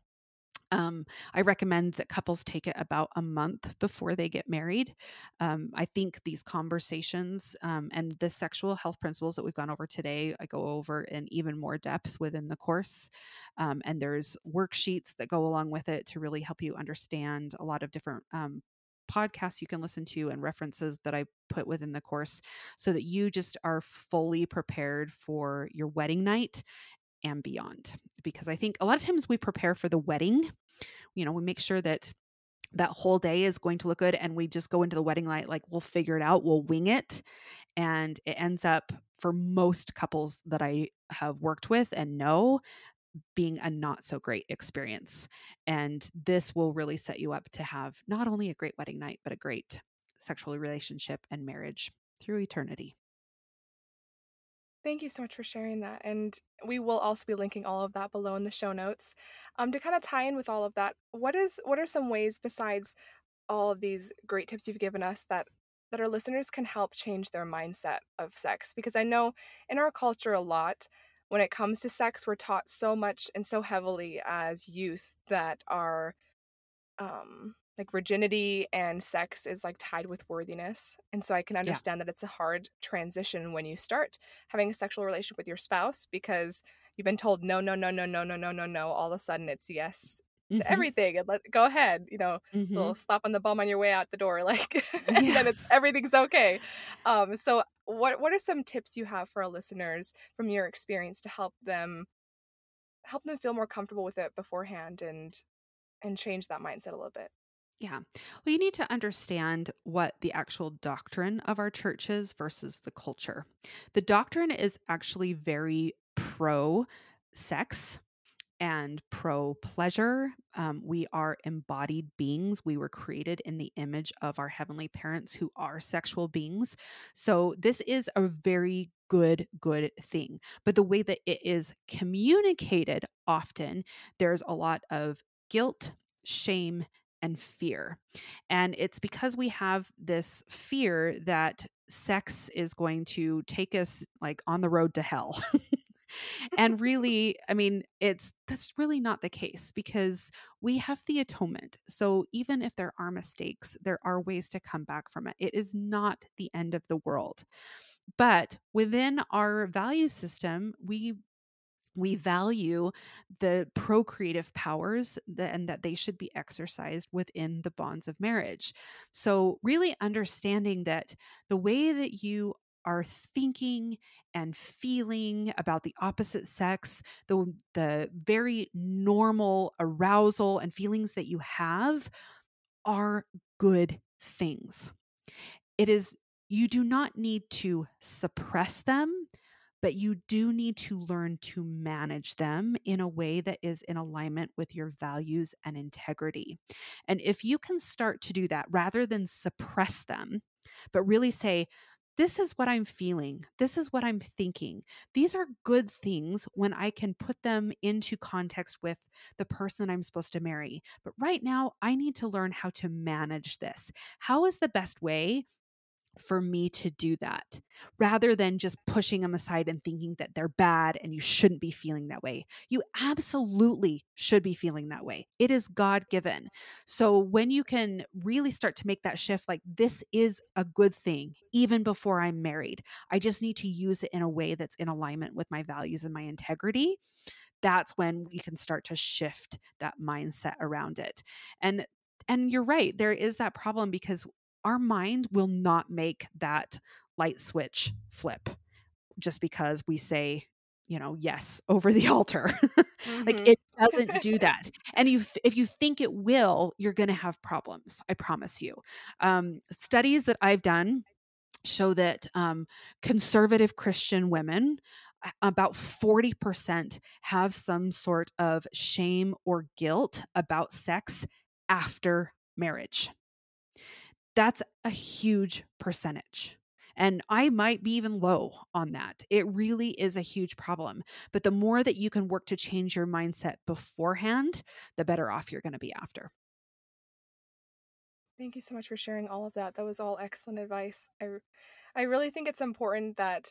Um, I recommend that couples take it about a month before they get married. Um, I think these conversations um, and the sexual health principles that we've gone over today, I go over in even more depth within the course. Um, and there's worksheets that go along with it to really help you understand a lot of different um, podcasts you can listen to and references that I put within the course so that you just are fully prepared for your wedding night and beyond. Because I think a lot of times we prepare for the wedding, you know, we make sure that that whole day is going to look good and we just go into the wedding night like we'll figure it out, we'll wing it. And it ends up for most couples that I have worked with and know being a not so great experience. And this will really set you up to have not only a great wedding night, but a great sexual relationship and marriage through eternity. Thank you so much for sharing that. And we will also be linking all of that below in the show notes. Um, to kind of tie in with all of that, what is what are some ways besides all of these great tips you've given us that that our listeners can help change their mindset of sex? Because I know in our culture a lot, when it comes to sex, we're taught so much and so heavily as youth that our um like virginity and sex is like tied with worthiness. And so I can understand yeah. that it's a hard transition when you start having a sexual relationship with your spouse because you've been told no, no, no, no, no, no, no, no, no. All of a sudden it's yes to mm-hmm. everything and let go ahead, you know, mm-hmm. little slap on the bum on your way out the door, *laughs* like and *laughs* yeah. then it's everything's okay. Um, so what what are some tips you have for our listeners from your experience to help them help them feel more comfortable with it beforehand and and change that mindset a little bit? Yeah. Well, you need to understand what the actual doctrine of our church is versus the culture. The doctrine is actually very pro sex and pro pleasure. Um, we are embodied beings. We were created in the image of our heavenly parents who are sexual beings. So, this is a very good, good thing. But the way that it is communicated often, there's a lot of guilt, shame, and fear. And it's because we have this fear that sex is going to take us like on the road to hell. *laughs* *laughs* and really, I mean, it's that's really not the case because we have the atonement. So even if there are mistakes, there are ways to come back from it. It is not the end of the world. But within our value system, we we value the procreative powers that, and that they should be exercised within the bonds of marriage. So, really understanding that the way that you are thinking and feeling about the opposite sex, the, the very normal arousal and feelings that you have are good things. It is, you do not need to suppress them but you do need to learn to manage them in a way that is in alignment with your values and integrity. And if you can start to do that rather than suppress them, but really say, this is what I'm feeling. This is what I'm thinking. These are good things when I can put them into context with the person I'm supposed to marry. But right now, I need to learn how to manage this. How is the best way for me to do that rather than just pushing them aside and thinking that they're bad and you shouldn't be feeling that way. You absolutely should be feeling that way. It is God given. So when you can really start to make that shift, like this is a good thing, even before I'm married, I just need to use it in a way that's in alignment with my values and my integrity. That's when we can start to shift that mindset around it. And and you're right there is that problem because our mind will not make that light switch flip just because we say you know yes over the *laughs* altar. Mm-hmm. like it doesn't do that. And you if you think it will you're going to have problems i promise you. Um, studies that i've done show that um, conservative christian women about 40% have some sort of shame or guilt about sex after marriage that's a huge percentage. And I might be even low on that. It really is a huge problem. But the more that you can work to change your mindset beforehand, the better off you're going to be after. Thank you so much for sharing all of that. That was all excellent advice. I, I really think it's important that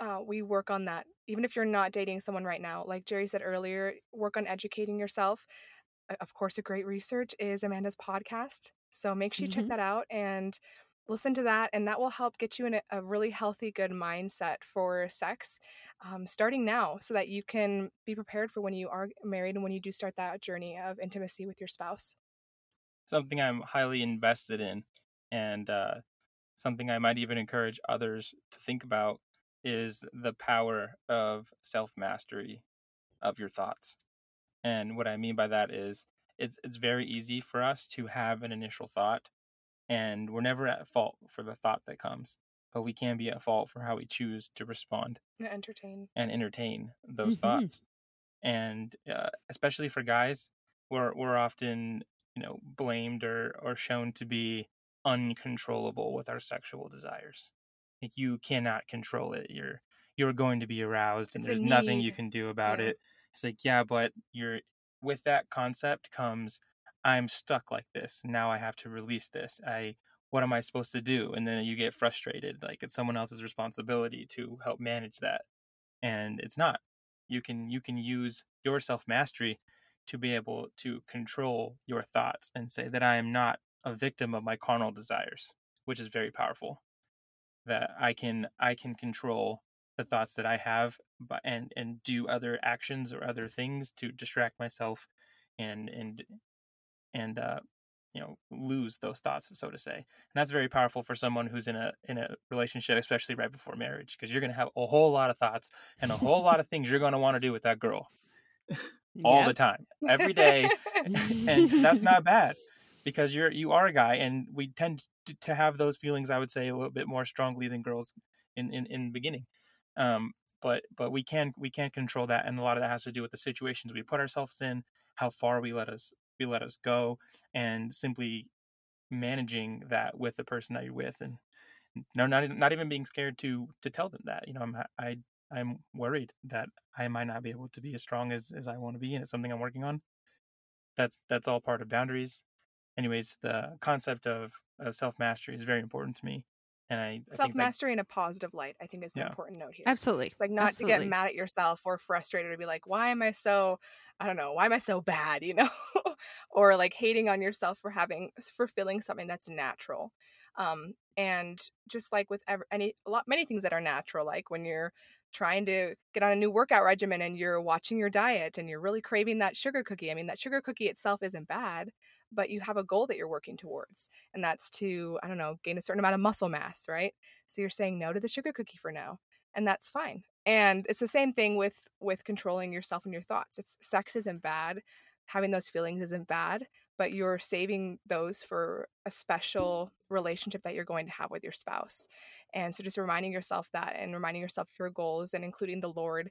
uh, we work on that. Even if you're not dating someone right now, like Jerry said earlier, work on educating yourself of course, a great research is Amanda's podcast. So make sure you Mm-hmm. check that out and listen to that. And that will help get you in a, a really healthy, good mindset for sex um, starting now so that you can be prepared for when you are married and when you do start that journey of intimacy with your spouse. something I'm highly invested in, and uh, something I might even encourage others to think about is the power of self mastery of your thoughts. And what I mean by that is it's it's very easy for us to have an initial thought, and we're never at fault for the thought that comes, but we can be at fault for how we choose to respond Yeah, Entertain. and entertain those Mhm. thoughts. And uh, especially for guys, we're we're often you know blamed or or shown to be uncontrollable with our sexual desires. Like you cannot control it. You're you're going to be aroused, and It's there's nothing you can do about Yeah. it. It's like yeah, but you're with that concept comes I'm stuck like this. Now I have to release this. I what am I supposed to do? And then you get frustrated. Like it's someone else's responsibility to help manage that. And it's not. You can you can use your self mastery to be able to control your thoughts and say that I am not a victim of my carnal desires, which is very powerful. That I can I can control the thoughts that I have but and and do other actions or other things to distract myself and and and uh you know lose those thoughts so to say. And that's very powerful for someone who's in a in a relationship especially right before marriage because you're going to have a whole lot of thoughts and a whole lot of *laughs* things you're going to want to do with that girl all the time *laughs* every day and that's not *laughs* bad because you're you are a guy and we tend to, to have those feelings i would say a little bit more strongly than girls in in, in the beginning um but but we can we can control that and a lot of that has to do with the situations we put ourselves in how far we let us we let us go and simply managing that with the person that you're with and no not not even being scared to to tell them that you know i'm i i'm worried that i might not be able to be as strong as as i want to be and it's something i'm working on. That's that's all part of boundaries. Anyways the concept of, of self-mastery is very important to me and i, I self mastery in a positive light, I think, is the Yeah. important note here. Absolutely. It's like not to get mad at yourself or frustrated or be like, why am I so, I don't know, why am I so bad, *laughs* you know? or like hating on yourself for having, for feeling something that's natural. Um, and just like with ever, any, a lot, many things that are natural, like when you're trying to get on a new workout regimen and you're watching your diet and you're really craving that sugar cookie. I mean, that sugar cookie itself isn't bad, but you have a goal that you're working towards. And that's to, I don't know, gain a certain amount of muscle mass, right? So you're saying no to the sugar cookie for now and that's fine and it's the same thing with with controlling yourself and your thoughts it's sex isn't bad having those feelings isn't bad but you're saving those for a special relationship that you're going to have with your spouse and so just reminding yourself that and reminding yourself of your goals and including the lord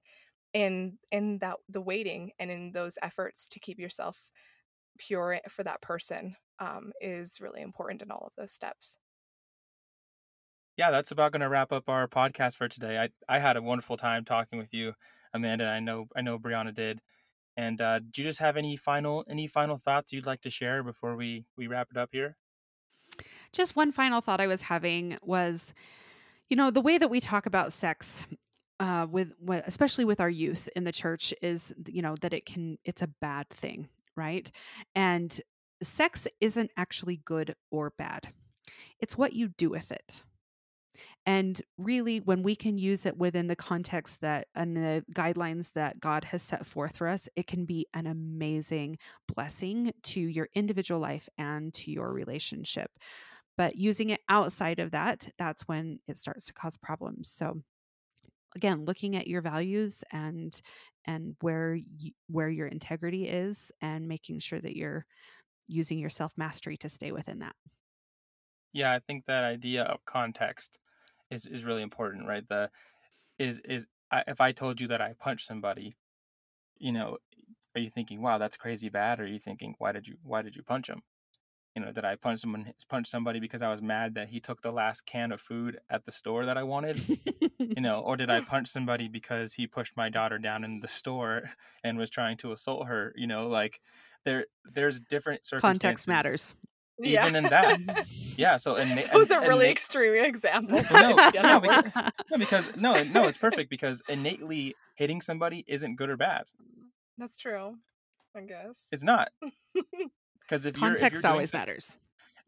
in in that the waiting and in those efforts to keep yourself pure for that person um, is really important in all of those steps. Yeah that's about going to wrap up our podcast for today. I i had a wonderful time talking with you amanda i know i know brianna did. And uh do you just have any final any final thoughts you'd like to share before we we wrap it up here? Just one final thought I was having was, you know, the way that we talk about sex uh, with, with especially with our youth in the church is, you know, that it can it's a bad thing, right? And sex isn't actually good or bad. It's what you do with it. And really, when we can use it within the context that and the guidelines that God has set forth for us, it can be an amazing blessing to your individual life and to your relationship. But using it outside of that, that's when it starts to cause problems. So, again, looking at your values and and where you, where your integrity is, and making sure that you're using your self mastery to stay within that. yeah i think that idea of context is is really important right the is is I, if i told you that i punched somebody you know are you thinking wow that's crazy bad or are you thinking why did you why did you punch him you know did i punch someone punch somebody because i was mad that he took the last can of food at the store that i wanted you know or did i *laughs* punch somebody because he pushed my daughter down in the store *laughs* and was trying to assault her you know like there there's different circumstances Context matters. even in that *laughs* yeah so and, that was a really and- extreme example. Well, no, no, because- no, because no no it's perfect because innately hitting somebody isn't good or bad That's true. I guess. It's not. Because if you're if you're Context always so- matters.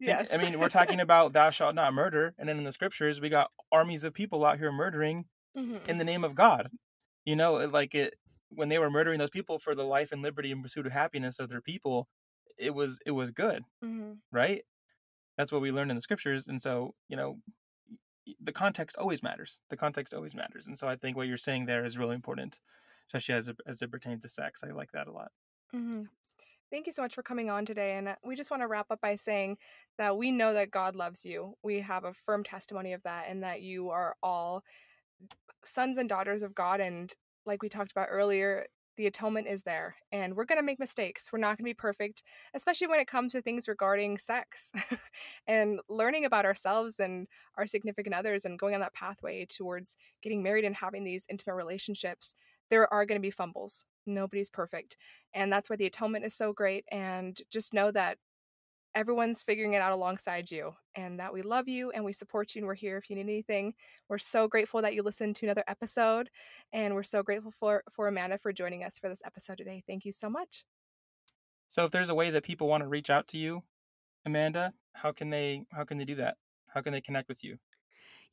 Yes. I mean, we're talking about thou shalt not murder, and then in the scriptures we got armies of people out here murdering Mhm. in the name of God. You know, like it when they were murdering those people for the life and liberty and pursuit of happiness of their people, it was it was good, Mhm. right? That's what we learned in the scriptures, and so you know, the context always matters. The context always matters, and so I think what you're saying there is really important, especially as it, as it pertains to sex. I like that a lot. hmm Thank you so much for coming on today. And uh, we just want to wrap up by saying that we know that God loves you. We have a firm testimony of that, and that you are all sons and daughters of God. And like we talked about earlier, the atonement is there. And we're going to make mistakes. We're not going to be perfect, especially when it comes to things regarding sex *laughs* and learning about ourselves and our significant others and going on that pathway towards getting married and having these intimate relationships. There are going to be fumbles. Nobody's perfect. And that's why the atonement is so great. And just know that everyone's figuring it out alongside you and that we love you and we support you and we're here if you need anything. We're so grateful that you listened to another episode and we're so grateful for for Amanda for joining us for this episode today. Thank you so much. So, if there's a way that people want to reach out to you, Amanda, how can they how can they do that? How can they connect with you?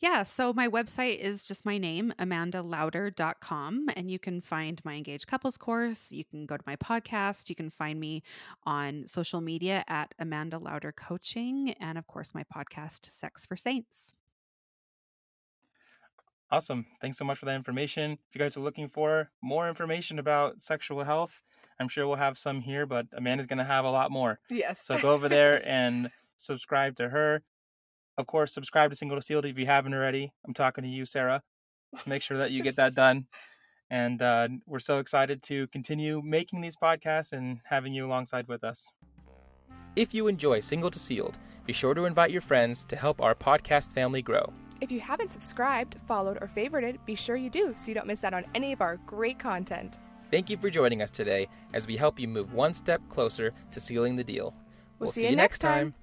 Yeah, so my website is just my name, amandalouder.com, and you can find my engaged couples course. You can go to my podcast. You can find me on social media at Amanda Louder Coaching, and of course, my podcast, Sex for Saints. Awesome. Thanks so much for that information. If you guys are looking for more information about sexual health, I'm sure we'll have some here, but Amanda's going to have a lot more. Yes. So go over there *laughs* and subscribe to her. Of course, subscribe to Single to Sealed if you haven't already. I'm talking to you, Sarah. Make sure that you get that done. And uh, we're so excited to continue making these podcasts and having you alongside with us. If you enjoy Single to Sealed, be sure to invite your friends to help our podcast family grow. If you haven't subscribed, followed, or favorited, be sure you do so you don't miss out on any of our great content. Thank you for joining us today as we help you move one step closer to sealing the deal. We'll see you next time.